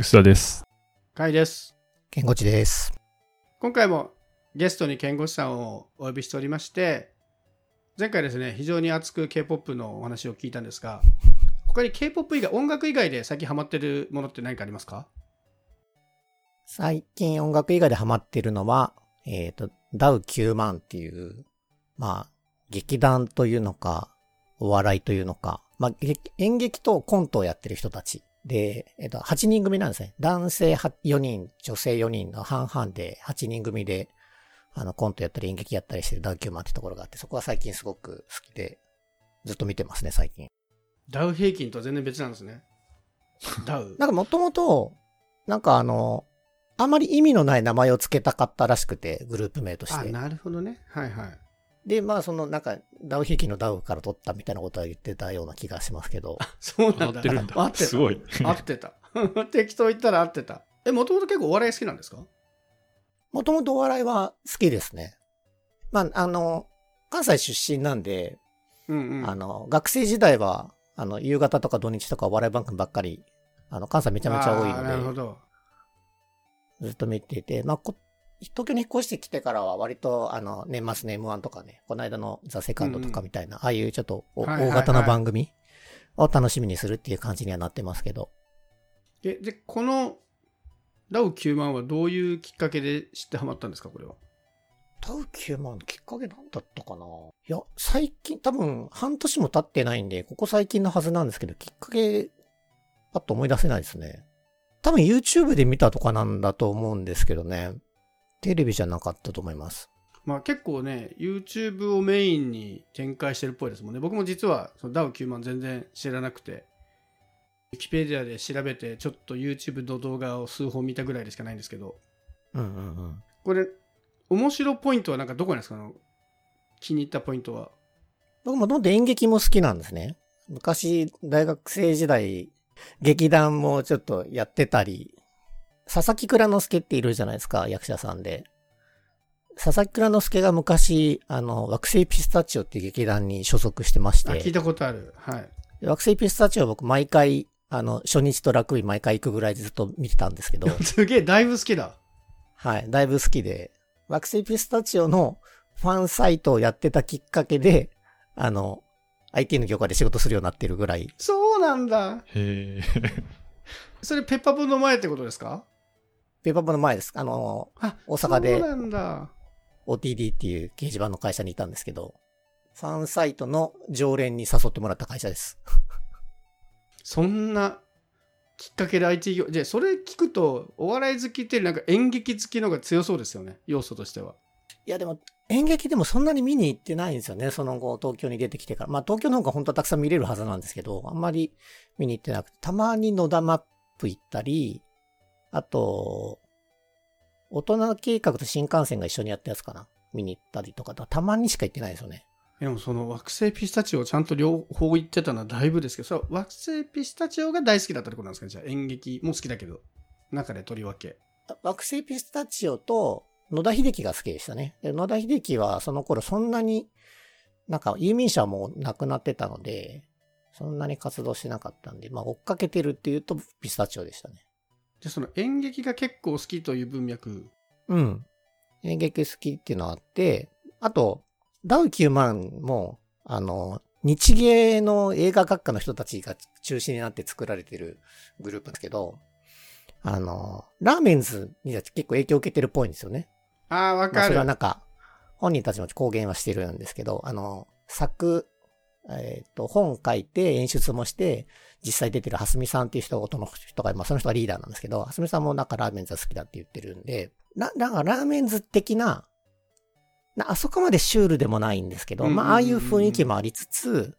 薄田です。かいです。健吾地です。今回もゲストに健吾師さんをお呼びしておりまして、前回ですね、非常に熱く K-POP のお話を聞いたんですが、他に K-POP 以外、音楽以外で最近ハマってるものって何かありますか？最近音楽以外でハマってるのは、えっ、と、ダウ9万っていう、まあ、劇団というのか、お笑いというのか、まあ、劇演劇とコントをやってる人たち。で、えっ、と、8人組なんですね。男性4人、女性4人の半々で8人組で、あの、コントやったり演劇やったりしてるダウ9万ってところがあって、そこは最近すごく好きで、ずっと見てますね、最近。ダウ平均とは全然別なんですね。ダウ。なんかもともと、なんかあの、あまり意味のない名前を付けたかったらしくて、グループ名としあ、て。なるほどね。はいはい。で、まあそのなんか、ダウヒキのダウから取ったみたいなことは言ってたような気がしますけど。そうなんだ。合ってるんだ合ってた。すごい。合ってた。適当言ったら合ってた。え、もともと結構お笑い好きなんですか？もともとお笑いは好きですね。まああの、関西出身なんで、うんうん。あの、学生時代は、あの、夕方とか土日とかお笑い番組ばっかり、あの、関西めちゃめちゃ多いあーなるほので、ど。ずっと見ていて、まあこ、東京に引っ越してきてからは割と、あの、年末の M1 とかね、この間のザ・セカンドとかみたいな、ああいうちょっと大型の番組を楽しみにするっていう感じにはなってますけど、え、で、このダウ9万はどういうきっかけで知ってハマったんですかこれは？タウ9万のきっかけなんだったかな？いや、最近、多分半年も経ってないんで、ここ最近のはずなんですけど、きっかけ、パッと思い出せないですね。多分 YouTube で見たとかなんだと思うんですけどね。テレビじゃなかったと思います。まあ結構ね、YouTube をメインに展開してるっぽいですもんね。僕も実はそのダウ9万全然知らなくて、ウィキペディアで調べて、ちょっと YouTube の動画を数本見たぐらいでしかないんですけど、うんうんうん。これ、面白ポイントはなんかどこなんですか？気に入ったポイントは？僕もともと演劇も好きなんですね。昔、大学生時代、劇団もちょっとやってたり、佐々木蔵之介っているじゃないですか、役者さんで。佐々木蔵之介が昔、あの、惑星ピスタチオっていう劇団に所属してましあ、聞いて、たことある。はい。惑星ピスタチオは僕毎回、あの、初日と楽日毎回行くぐらいでずっと見てたんですけど、すげえ、だいぶ好きだ。はい、だいぶ好きで、惑星ピスタチオのファンサイトをやってたきっかけで、あの、IT の業界で仕事するようになってるぐらい、そうなんだ。へえ。それペッパボの前ってことですか？ペーパーボの前です。あの、あ、大阪で。OTD っていう掲示板の会社にいたんですけど、ファンサイトの常連に誘ってもらった会社です。そんなきっかけで IT 業、じゃあそれ聞くと、お笑い好きってなんか演劇好きの方が強そうですよね、要素としては。いやでも、演劇でもそんなに見に行ってないんですよね。その後、東京に出てきてから。まあ東京の方が本当はたくさん見れるはずなんですけど、あんまり見に行ってなくて、たまに野田マップ行ったり、あと、大人計画と新幹線が一緒にやったやつかな。見に行ったりとか、たまにしか行ってないですよね。でもその惑星ピスタチオをちゃんと両方言ってたのはだいぶですけど、それは惑星ピスタチオが大好きだったってことなんですか？ねじゃあ演劇も好きだけど、中でとりわけ。惑星ピスタチオと野田秀樹が好きでしたね。で野田秀樹はその頃そんなに、なんか有名者も亡くなってたので、そんなに活動してなかったんで、まあ追っかけてるっていうとピスタチオでしたね。で、その演劇が結構好きという文脈。うん。演劇好きっていうのはあって、あと、ダウ9万も、あの、日芸の映画学科の人たちが中心になって作られてるグループですけど、あの、ラーメンズには結構影響を受けてるっぽいんですよね。ああ、わまあ、かる。それはなんか、本人たちも公言はしてるんですけど、あの、作、えっ、と、本書いて演出もして、実際出てる蓮見さんっていう人との人が、まあその人がリーダーなんですけど、蓮見さんもなんかラーメンズが好きだって言ってるんで、な、だからラーメンズ的な、なあそこまでシュールでもないんですけど、まあああいう雰囲気もありつつ、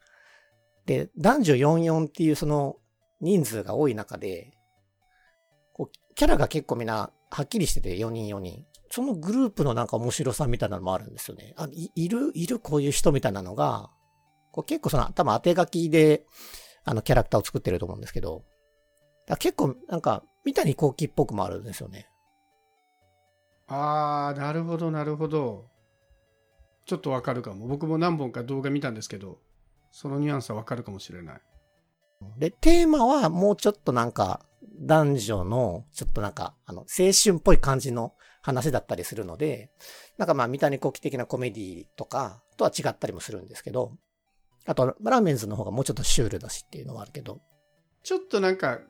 で、男女44っていうその人数が多い中で、こう、キャラが結構みんなはっきりしてて4人4人。そのグループのなんか面白さみたいなのもあるんですよね。あいいる、いるこういう人みたいなのが、こう結構その多分当て書きで、あのキャラクターを作ってると思うんですけど、だ結構なんか、三谷幸喜っぽくもあるんですよね。ああ、なるほど、なるほど。ちょっとわかるかも。僕も何本か動画見たんですけど、そのニュアンスはわかるかもしれない。で、テーマはもうちょっとなんか、男女の、ちょっとなんか、あの、青春っぽい感じの話だったりするので、なんかまあ、三谷幸喜的なコメディとかとは違ったりもするんですけど、あと、ラーメンズの方がもうちょっとシュールだしっていうのはあるけど、ちょっとなんか、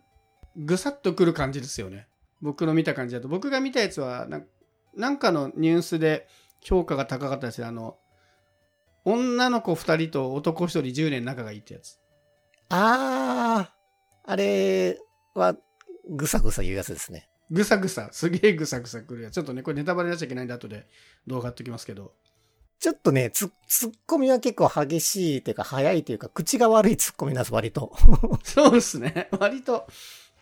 ぐさっとくる感じですよね。僕の見た感じだと。僕が見たやつはな、なんかのニュースで評価が高かったですね。あの、女の子2人と男1人10年仲がいいってやつ。あー、あれは、ぐさぐさ言うやつですね。ぐさぐさ、すげえぐさぐさくるやつ。ちょっとね、これネタバレになっちゃいけないんで、後で動画貼っときますけど。ちょっとね、つ、ツッコミは結構激しいというか、早いというか、口が悪いツッコミなんです、割と。そうですね。割と、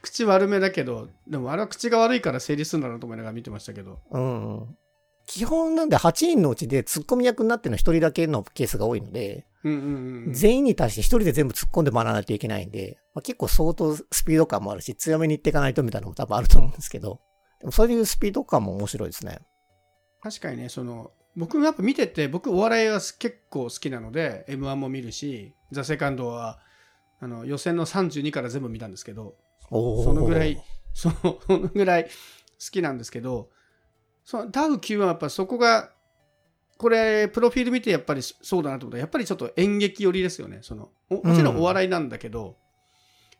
口悪めだけど、でもあれは口が悪いから成立するんだなと思いながら見てましたけど。うん。基本なんで8人のうちでツッコミ役になってるの1人だけのケースが多いので、うんうんうん。全員に対して1人で全部突っ込んで回らないといけないんで、まあ、結構相当スピード感もあるし、強めに行っていかないとみたいなのも多分あると思うんですけど、でもそういうスピード感も面白いですね。確かにね、その、僕もやっぱ見てて、僕お笑いは結構好きなので、M1 も見るし、ザ・セカンドは、あの、予選の32から全部見たんですけど、そのぐらい、そのぐらい好きなんですけど、そのダウ9はやっぱそこが、これ、プロフィール見てやっぱりそうだなと思ったら、やっぱりちょっと演劇寄りですよね。その、おもちろんお笑いなんだけど、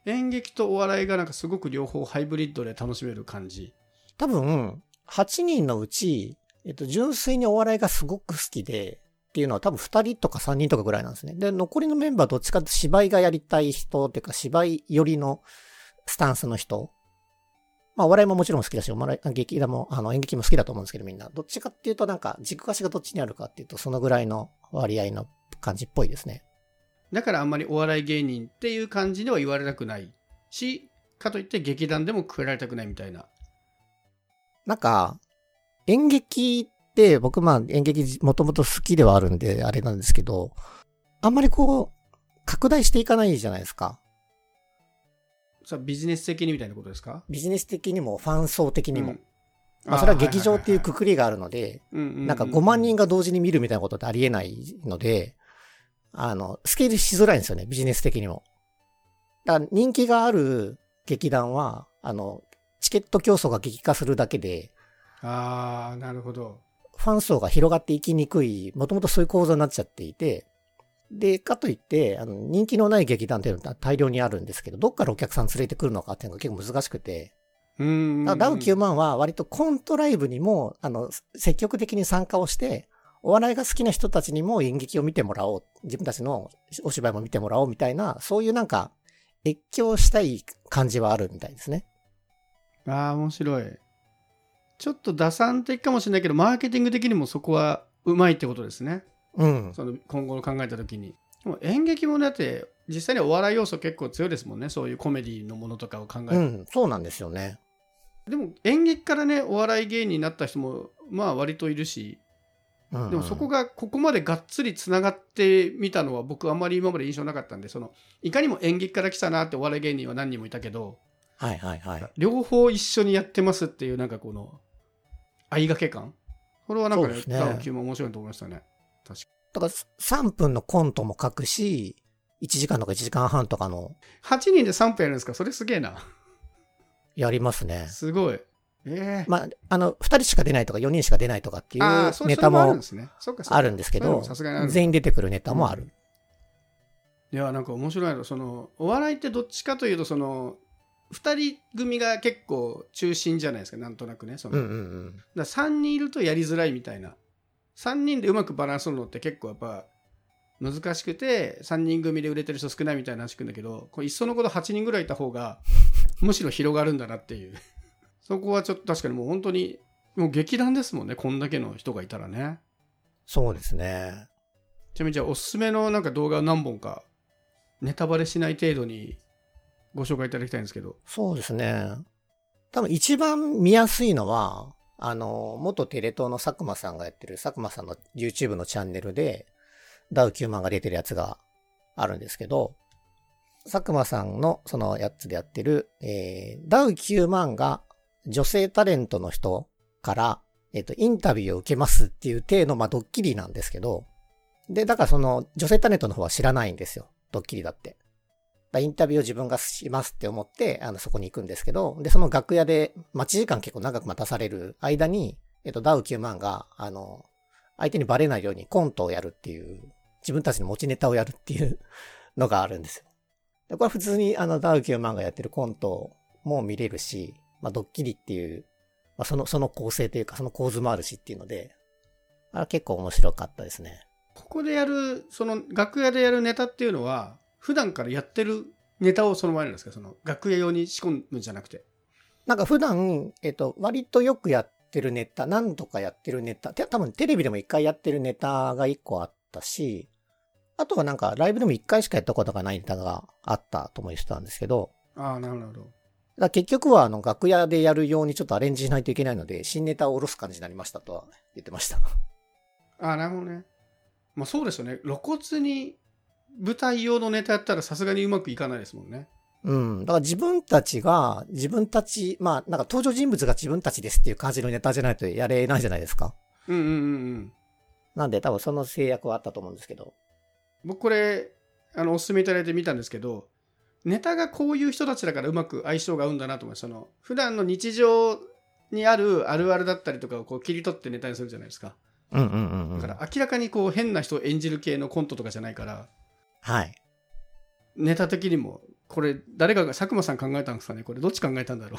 演劇とお笑いがなんかすごく両方ハイブリッドで楽しめる感じ。多分、8人のうち、えっと、純粋にお笑いがすごく好きで、っていうのは多分2人とか3人とかぐらいなんですね。で、残りのメンバーどっちかって芝居がやりたい人っていうか芝居寄りのスタンスの人。まあ、お笑いももちろん好きだし、お笑い、劇団も、あの、演劇も好きだと思うんですけど、みんな。どっちかっていうとなんか、軸足がどっちにあるかっていうと、そのぐらいの割合の感じっぽいですね。だからあんまりお笑い芸人っていう感じでは言われたくないし、かといって劇団でもくくられたくないみたいな。なんか、演劇って、僕まあ演劇もともと好きではあるんで、あれなんですけど、あんまりこう、拡大していかないじゃないですか。さあビジネス的にみたいなことですか？ビジネス的にも、ファン層的にも。うんまあそれは劇場っていうあくくりがあるので、なんか5万人が同時に見るみたいなことってありえないので、あの、スケールしづらいんですよね、ビジネス的にも。だから人気がある劇団は、あの、チケット競争が激化するだけで、ああ、なるほど。ファン層が広がっていきにくい、もともとそういう構造になっちゃっていて、で、かといって、あの、人気のない劇団っていうのは大量にあるんですけど、どっからお客さん連れてくるのかっていうのが結構難しくて、うーん。ダウ9万は割とコントライブにも、あの、積極的に参加をして、お笑いが好きな人たちにも演劇を見てもらおう、自分たちのお芝居も見てもらおうみたいな、そういうなんか、越境したい感じはあるみたいですね。ああ、面白い。ちょっと打算的かもしれないけど、マーケティング的にもそこはうまいってことですね。うん。その今後の考えた時に。でも演劇もだって、実際にお笑い要素結構強いですもんね。そういうコメディのものとかを考えるとうん、そうなんですよね。でも演劇からね、お笑い芸人になった人も、まあ割といるし、うんうんでもそこがここまでがっつりつながってみたのは僕あんまり今まで印象なかったんで、その、いかにも演劇から来たなってお笑い芸人は何人もいたけど、はいはいはい。両方一緒にやってますっていうなんかこの、相掛け感？これはなんかね、そうですねダウ9も面白いと思いましたね。だから3分のコントも書くし、1時間とか1時間半とかの8人で3分やるんですか？それすげえな。やりますね。すごい。ええまあ、あの、2人しか出ないとか4人しか出ないとかっていううネタもあるんですけど全員出てくるネタもある。いやなんか面白いのそのお笑いってどっちかというとその2人組が結構中心じゃないですかなんとなくねその、うんうんうん。だから3人いるとやりづらいみたいな3人でうまくバランス取るのって結構やっぱ難しくて3人組で売れてる人少ないみたいな話くんだけどこれいっそのこと8人ぐらいいた方がむしろ広がるんだなっていうそこはちょっと確かにもう本当にもう劇団ですもんねこんだけの人がいたらねそうですね。ちなみにじゃあおすすめのなんか動画を何本かネタバレしない程度にご紹介いただきたいんですけどそうですね。多分一番見やすいのは、あの、元テレ東の佐久間さんがやってる佐久間さんの YouTube のチャンネルで、ダウ9万が出てるやつがあるんですけど、佐久間さんのそのやつでやってる、えー、ダウ9万が女性タレントの人から、えっ、と、インタビューを受けますっていう体の、まあ、ドッキリなんですけど、で、だからその女性タレントの方は知らないんですよ。ドッキリだって。インタビューを自分がしますって思って、あの、そこに行くんですけど、で、その楽屋で待ち時間結構長く待たされる間に、えっと、ダウ9万が、あの、相手にバレないようにコントをやるっていう、自分たちの持ちネタをやるっていうのがあるんですよ。これは普通にあの、ダウ9万がやってるコントも見れるし、まあ、ドッキリっていう、まあ、その、その構成というか、その構図もあるしっていうので、あれ結構面白かったですね。ここでやる、その楽屋でやるネタっていうのは、普段からやってるネタをそのままやるんですか？その楽屋用に仕込むんじゃなくて。なんか普段、えっと、割とよくやってるネタ、何度かやってるネタ、て多分テレビでも一回やってるネタが一個あったし、あとはなんかライブでも一回しかやったことがないネタがあったとも言ってたんですけど、ああ、なるほど。だ結局はあの楽屋でやるようにちょっとアレンジしないといけないので、新ネタを下ろす感じになりましたとは言ってました。ああ、なるほどね。まあそうですよね。露骨に舞台用のネタやったらさすがにうまくいかないですもんね。うん。だから自分たちが、自分たち、まあなんか登場人物が自分たちですっていう感じのネタじゃないとやれないじゃないですか。うんうんうんうん。なんで多分その制約はあったと思うんですけど。僕これ、あの、おすすめいただいて見たんですけど、ネタがこういう人たちだからうまく相性が合うんだなと思います。その、普段の日常にあるあるあるだったりとかをこう切り取ってネタにするじゃないですか。うんうんうんうん。だから明らかにこう変な人を演じる系のコントとかじゃないから、はい。ネタ的にも、これ誰かが、佐久間さん考えたんですかねこれどっち考えたんだろ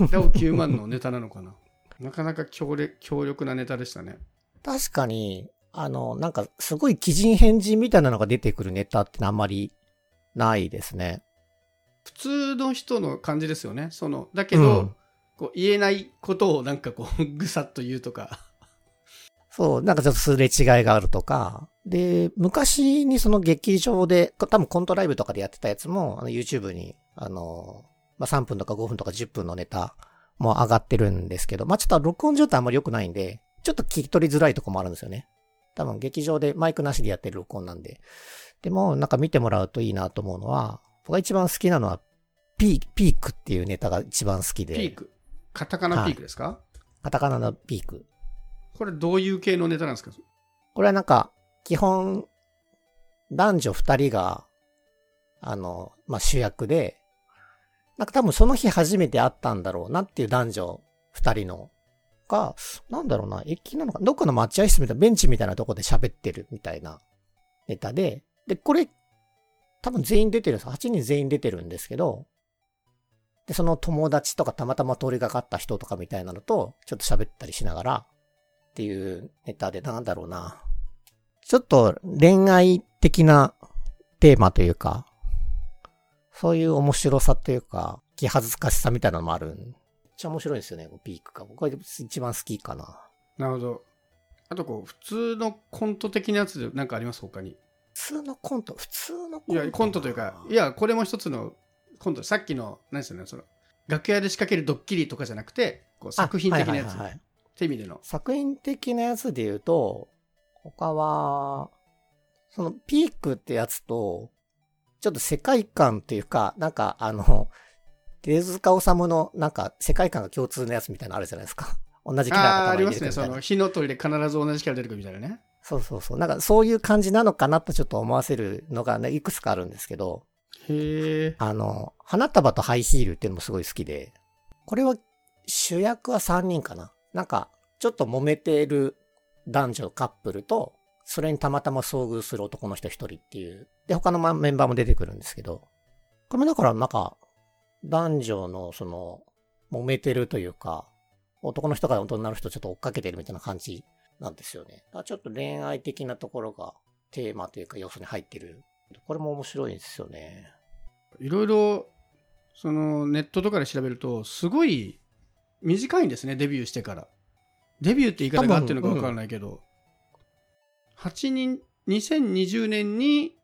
う ダオ9万のネタなのかななかなか強烈強力なネタでしたね。確かに、あの、なんか、すごい奇人変人みたいなのが出てくるネタってあんまりないですね。普通の人の感じですよね。その、だけど、うんこう言えないことをなんかこう、ぐさっと言うとか。そう、なんかちょっとすれ違いがあるとか。で、昔にその劇場で、多分コントライブとかでやってたやつも、あの YouTube に、あの、まあ、3分とか5分とか10分のネタも上がってるんですけど、まあ、ちょっと録音状態あんまり良くないんで、ちょっと聞き取りづらいとこもあるんですよね。多分劇場でマイクなしでやってる録音なんで。でも、なんか見てもらうといいなと思うのは、僕が一番好きなのは、ピーピークっていうネタが一番好きで。ピーク？カタカナピークですか、カタカナのピーク。これどういう系のネタなんですか？これはなんか、基本、男女二人が、あの、まあ、主役で、なんか多分その日初めて会ったんだろうなっていう男女二人の、が、なんだろうな、駅なのか、どっかの待合室みたいな、ベンチみたいなとこで喋ってるみたいなネタで、で、これ、多分全員出てるんです。8人全員出てるんですけど、で、その友達とかたまたま通りがかった人とかみたいなのと、ちょっと喋ったりしながら、っていうネタで、なんだろうな。ちょっと恋愛的なテーマというか、そういう面白さというか、気恥ずかしさみたいなのもある。めっちゃ面白いですよね、ピークが。僕は一番好きかな。なるほど。あとこう、普通のコント的なやつで何かあります？他に。普通のコント、普通のコント。いや、コントというか、いや、これも一つのコント。さっきの、何ですよね、その、楽屋で仕掛けるドッキリとかじゃなくて、こう作品的なやつ。あはいはいはいはいって意味での。作品的なやつで言うと、他は、そのピークってやつと、ちょっと世界観っていうか、なんかあの、手塚治虫のなんか世界観が共通のやつみたいなのあるじゃないですか。同じキャラがありますね。その、火の鳥で必ず同じキャラ出てくるみたいなね。そうそうそう。なんかそういう感じなのかなとちょっと思わせるのがね、いくつかあるんですけど、へえ。あの、花束とハイヒールっていうのもすごい好きで、これは主役は3人かな。なんか、ちょっと揉めてる男女カップルと、それにたまたま遭遇する男の人一人っていう。で、他のメンバーも出てくるんですけど、これもだからなんか、男女のその、揉めてるというか、男の人から女の人ちょっと追っかけてるみたいな感じなんですよね。ちょっと恋愛的なところがテーマというか要素に入ってる。これも面白いんですよね。いろいろ、その、ネットとかで調べると、すごい短いんですね、デビューしてから。デビューって言い方が合ってるのか分からないけど、8人、2020年に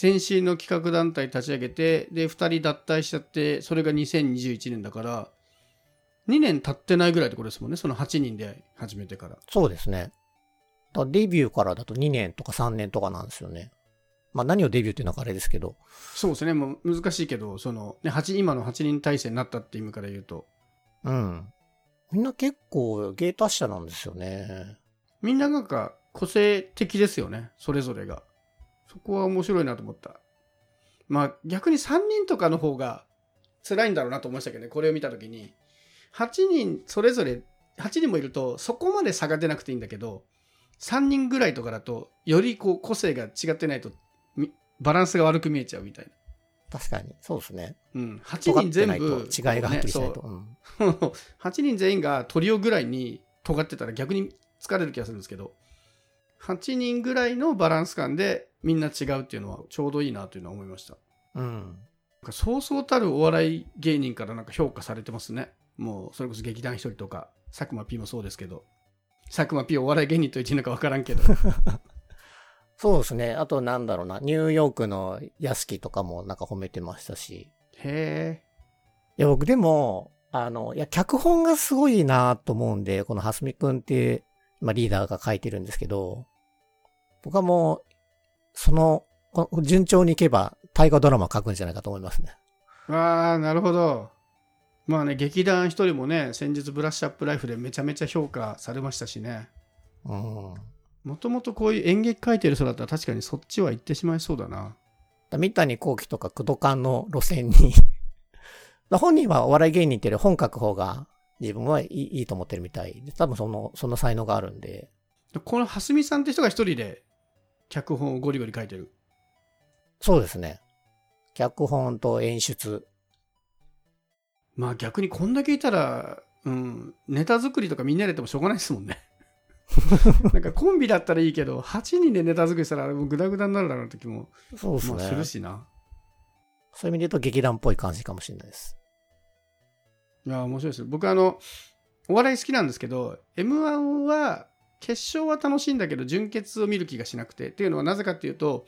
前身の企画団体立ち上げて、で、2人脱退しちゃって、それが2021年だから、2年経ってないぐらいってことですもんね、その8人で始めてから。そうですね。だデビューからだと2年とか3年とかなんですよね。まあ何をデビューっていうのかあれですけど。そうですね、もう難しいけど、その、ね、8今の8人体制になったっていう意味から言うと、うん。みんな結構芸達者なんですよね。みんななんか個性的ですよね、それぞれが。そこは面白いなと思った。まあ逆に3人とかの方が辛いんだろうなと思いましたけどね、これを見たときに。8人それぞれ、8人もいるとそこまで差が出なくていいんだけど、3人ぐらいとかだと、よりこう個性が違ってないと、バランスが悪く見えちゃうみたいな。確かに。そうですね。うん。8人全部、違いがはっきりしないと。ねうんそう8人全員がトリオぐらいに尖ってたら逆に疲れる気がするんですけど、8人ぐらいのバランス感でみんな違うっていうのはちょうどいいなというのは思いました。うん。なんかそうそうたるお笑い芸人からなんか評価されてますね。もうそれこそ劇団一人とか、佐久間 P もそうですけど、佐久間 P をお笑い芸人と言っていいのか分からんけど。そうですね。あとなんだろうな。ニューヨークの屋敷とかもなんか褒めてましたし。へいや、僕でも、あの、いや、脚本がすごいなと思うんで、この蓮見くんっていう、まあ、リーダーが書いてるんですけど、僕はもう、その、この順調にいけば、大河ドラマ書くんじゃないかと思いますね。え。ああ、なるほど。まあね、劇団一人もね、先日ブラッシュアップライフでめちゃめちゃ評価されましたしね。うん。もともとこういう演劇書いてる人だったら確かにそっちは行ってしまいそうだな。三谷幸喜とか工藤館の路線に 本人はお笑い芸人っていうより本書く方が自分はいいいいと思ってるみたいで、多分その、その才能があるんで、この蓮見さんって人が一人で脚本をゴリゴリ書いてる。そうですね。脚本と演出。まあ逆にこんだけいたら、うん、ネタ作りとかみんなでやってもしょうがないですもんね。なんかコンビだったらいいけど、8人でネタ作りしたらあれもグダグダになるだろうな時も、そうですね。まあするしな。そういう意味で言うと劇団っぽい感じかもしれないです。いや、面白いです。僕あの、お笑い好きなんですけど、M1 は、決勝は楽しいんだけど、準決を見る気がしなくて。っていうのはなぜかっていうと、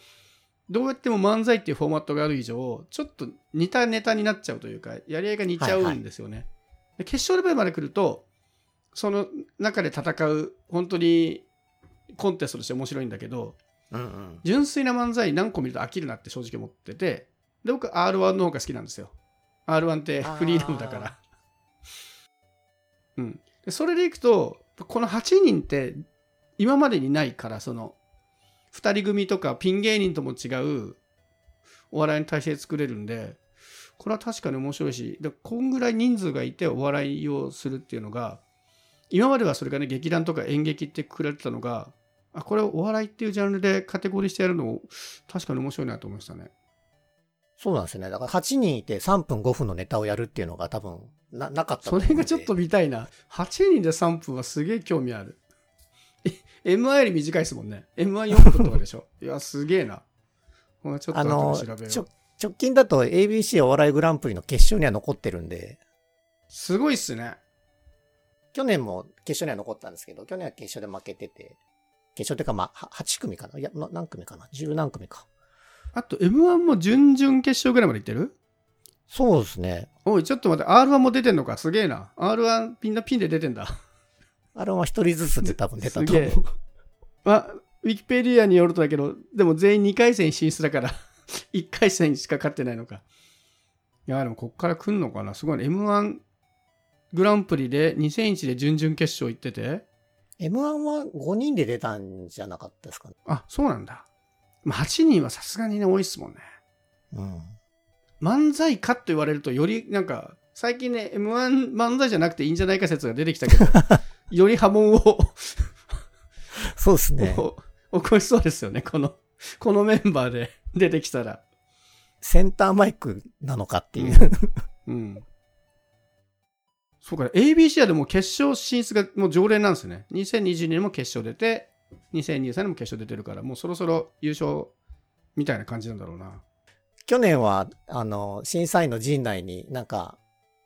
どうやっても漫才っていうフォーマットがある以上、ちょっと似たネタになっちゃうというか、やり合いが似ちゃうんですよね。で決勝レベルまで来ると、その中で戦う、本当にコンテストとして面白いんだけど、うんうん。純粋な漫才何個見ると飽きるなって正直思ってて、で、僕 R1 の方が好きなんですよ。R1 ってフリーダムだから。うん。でそれでいくと、この8人って今までにないから、その、2人組とかピン芸人とも違うお笑いの体制作れるんで、これは確かに面白いし、でこんぐらい人数がいてお笑いをするっていうのが、今まではそれがね、劇団とか演劇ってくくられてたのが、あ、これをお笑いっていうジャンルでカテゴリーしてやるの、確かに面白いなと思いましたね。そうなんですよね。だから8人いて3分5分のネタをやるっていうのが多分な、なかったとそれがちょっと見たいな。8人で3分はすげえ興味ある。え M1 より短いですもんね。M14 分とかでしょ？いや、すげえな。ちょっとあの。直近だと ABC お笑いグランプリの決勝には残ってるんで、すごいっすね。去年も決勝には残ったんですけど、去年は決勝で負けてて、決勝っていうかまあ、は8組かな？いや、な何組かな ?10 何組か。あと M1 も準々決勝ぐらいまでいってる？そうですね。おい、ちょっと待って、R1 も出てんのか？すげえな。R1 みんなピンで出てんだ。あれは一人ずつで多分出たと思う。まあ、ウィキペディアによるとだけど、でも全員2回戦進出だから、1回戦しか勝ってないのか。いや、でもこっから来んのかな？すごいね。M1 グランプリで2001で準々決勝行ってて、M1 は5人で出たんじゃなかったですかね。あ、そうなんだ。まあ、8人はさすがにね、多いっすもんね。うん。漫才かと言われると、よりなんか、最近ね、M1 漫才じゃなくていいんじゃないか説が出てきたけど、より波紋を そうですね。起こしそうですよね。この、このメンバーで出てきたら。センターマイクなのかっていう。うん。そうか、ABC はでも決勝進出がもう常連なんですよね。2022年も決勝出て、2023年も決勝出てるから、もうそろそろ優勝みたいな感じなんだろうな。去年は、あの、審査員の陣内になんか、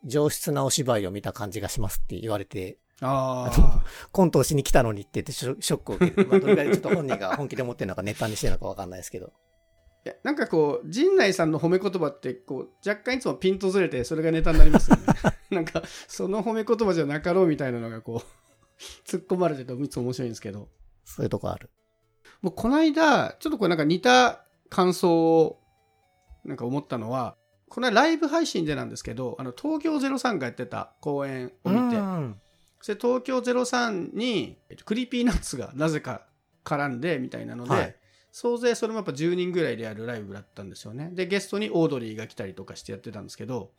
上質なお芝居を見た感じがしますって言われて、ああ。コントをしに来たのにって言ってショショックを受ける。まあ、どれぐらいちょっと本人が本気で思ってるのかネタにしてるのかわかんないですけど。いやなんかこう、陣内さんの褒め言葉って、こう、若干いつもピンとずれて、それがネタになりますよね。なんか、その褒め言葉じゃなかろうみたいなのがこう、突っ込まれてて、いつも面白いんですけど。そういうとこある。もうこの間、ちょっとこれなんか似た感想を、なんか思ったのは、この間ライブ配信でなんですけど、あの、東京03がやってた公演を見て、うんそして東京03に、えっと Creepy Nuts がなぜか絡んでみたいなので、はい総勢それもやっぱ10人ぐらいでやるライブだったんですよね。で、ゲストにオードリーが来たりとかしてやってたんですけど、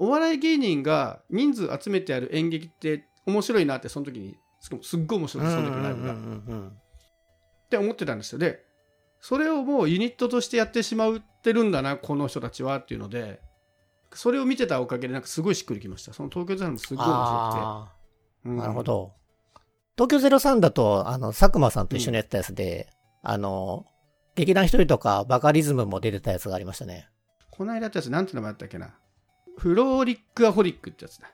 お笑い芸人が人数集めてやる演劇って面白いなってその時にすっごい面白いその時のライブが。って思ってたんですよ。で、それをもうユニットとしてやってしまってるんだな、この人たちはっていうので、それを見てたおかげでなんかすごいしっくりきました。その東京ゼロもすごい面白くて。うん、なるほど。東京ゼロ3だと、あの、佐久間さんと一緒にやったやつで、あの、劇団一人とかバカリズムも出てたやつがありましたね。この間やったやつ、なんて名前だったっけな？ FROLIC A HOLIC ってやつだ。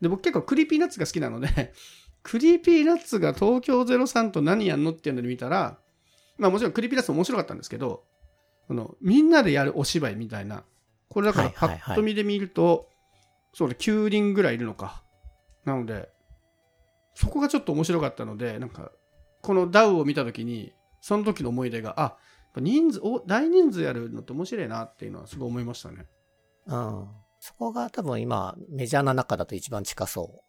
で、僕結構 Creepy Nuts が好きなので Creepy Nuts が東京03と何やんのっていうので見たら、まあもちろん Creepy Nuts 面白かったんですけど、そのみんなでやるお芝居みたいな。これだからパッと見で見ると、そうね、9人ぐらいいるのか。なので、そこがちょっと面白かったので、なんか、このダウを見たときに、その時の思い出が、あ、人数、大人数やるのって面白いなっていうのはすごい思いましたね。うん。そこが多分今、メジャーな中だと一番近そ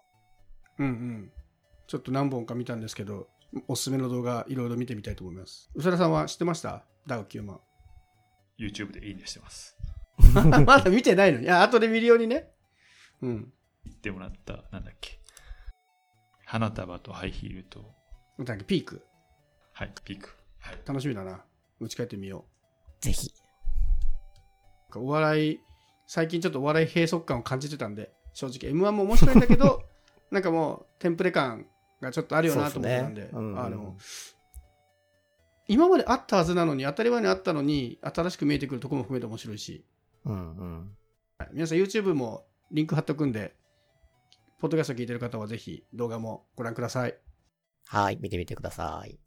う。うんうん。ちょっと何本か見たんですけど、おすすめの動画いろいろ見てみたいと思います。宇佐田さんは知ってました？ダウ9万。YouTube でいいねしてます。まだ見てないの？に。あ、後で見るようにね。うん。言ってもらった、なんだっけ。花束とハイヒールと。なんだっけ、ピーク。はい、ピーク。はい。楽しみだな。打ち返ってみよう。ぜひ。お笑い、最近ちょっとお笑い閉塞感を感じてたんで、正直 M1 も面白いんだけど、なんかもうテンプレ感がちょっとあるよなと思ったんで、でねうんうん、あの、今まであったはずなのに、当たり前にあったのに、新しく見えてくるところも含めて面白いし、うんうん、皆さん YouTube もリンク貼っとくんで、ポッドキャスト聞いてる方はぜひ動画もご覧ください。はい、見てみてください。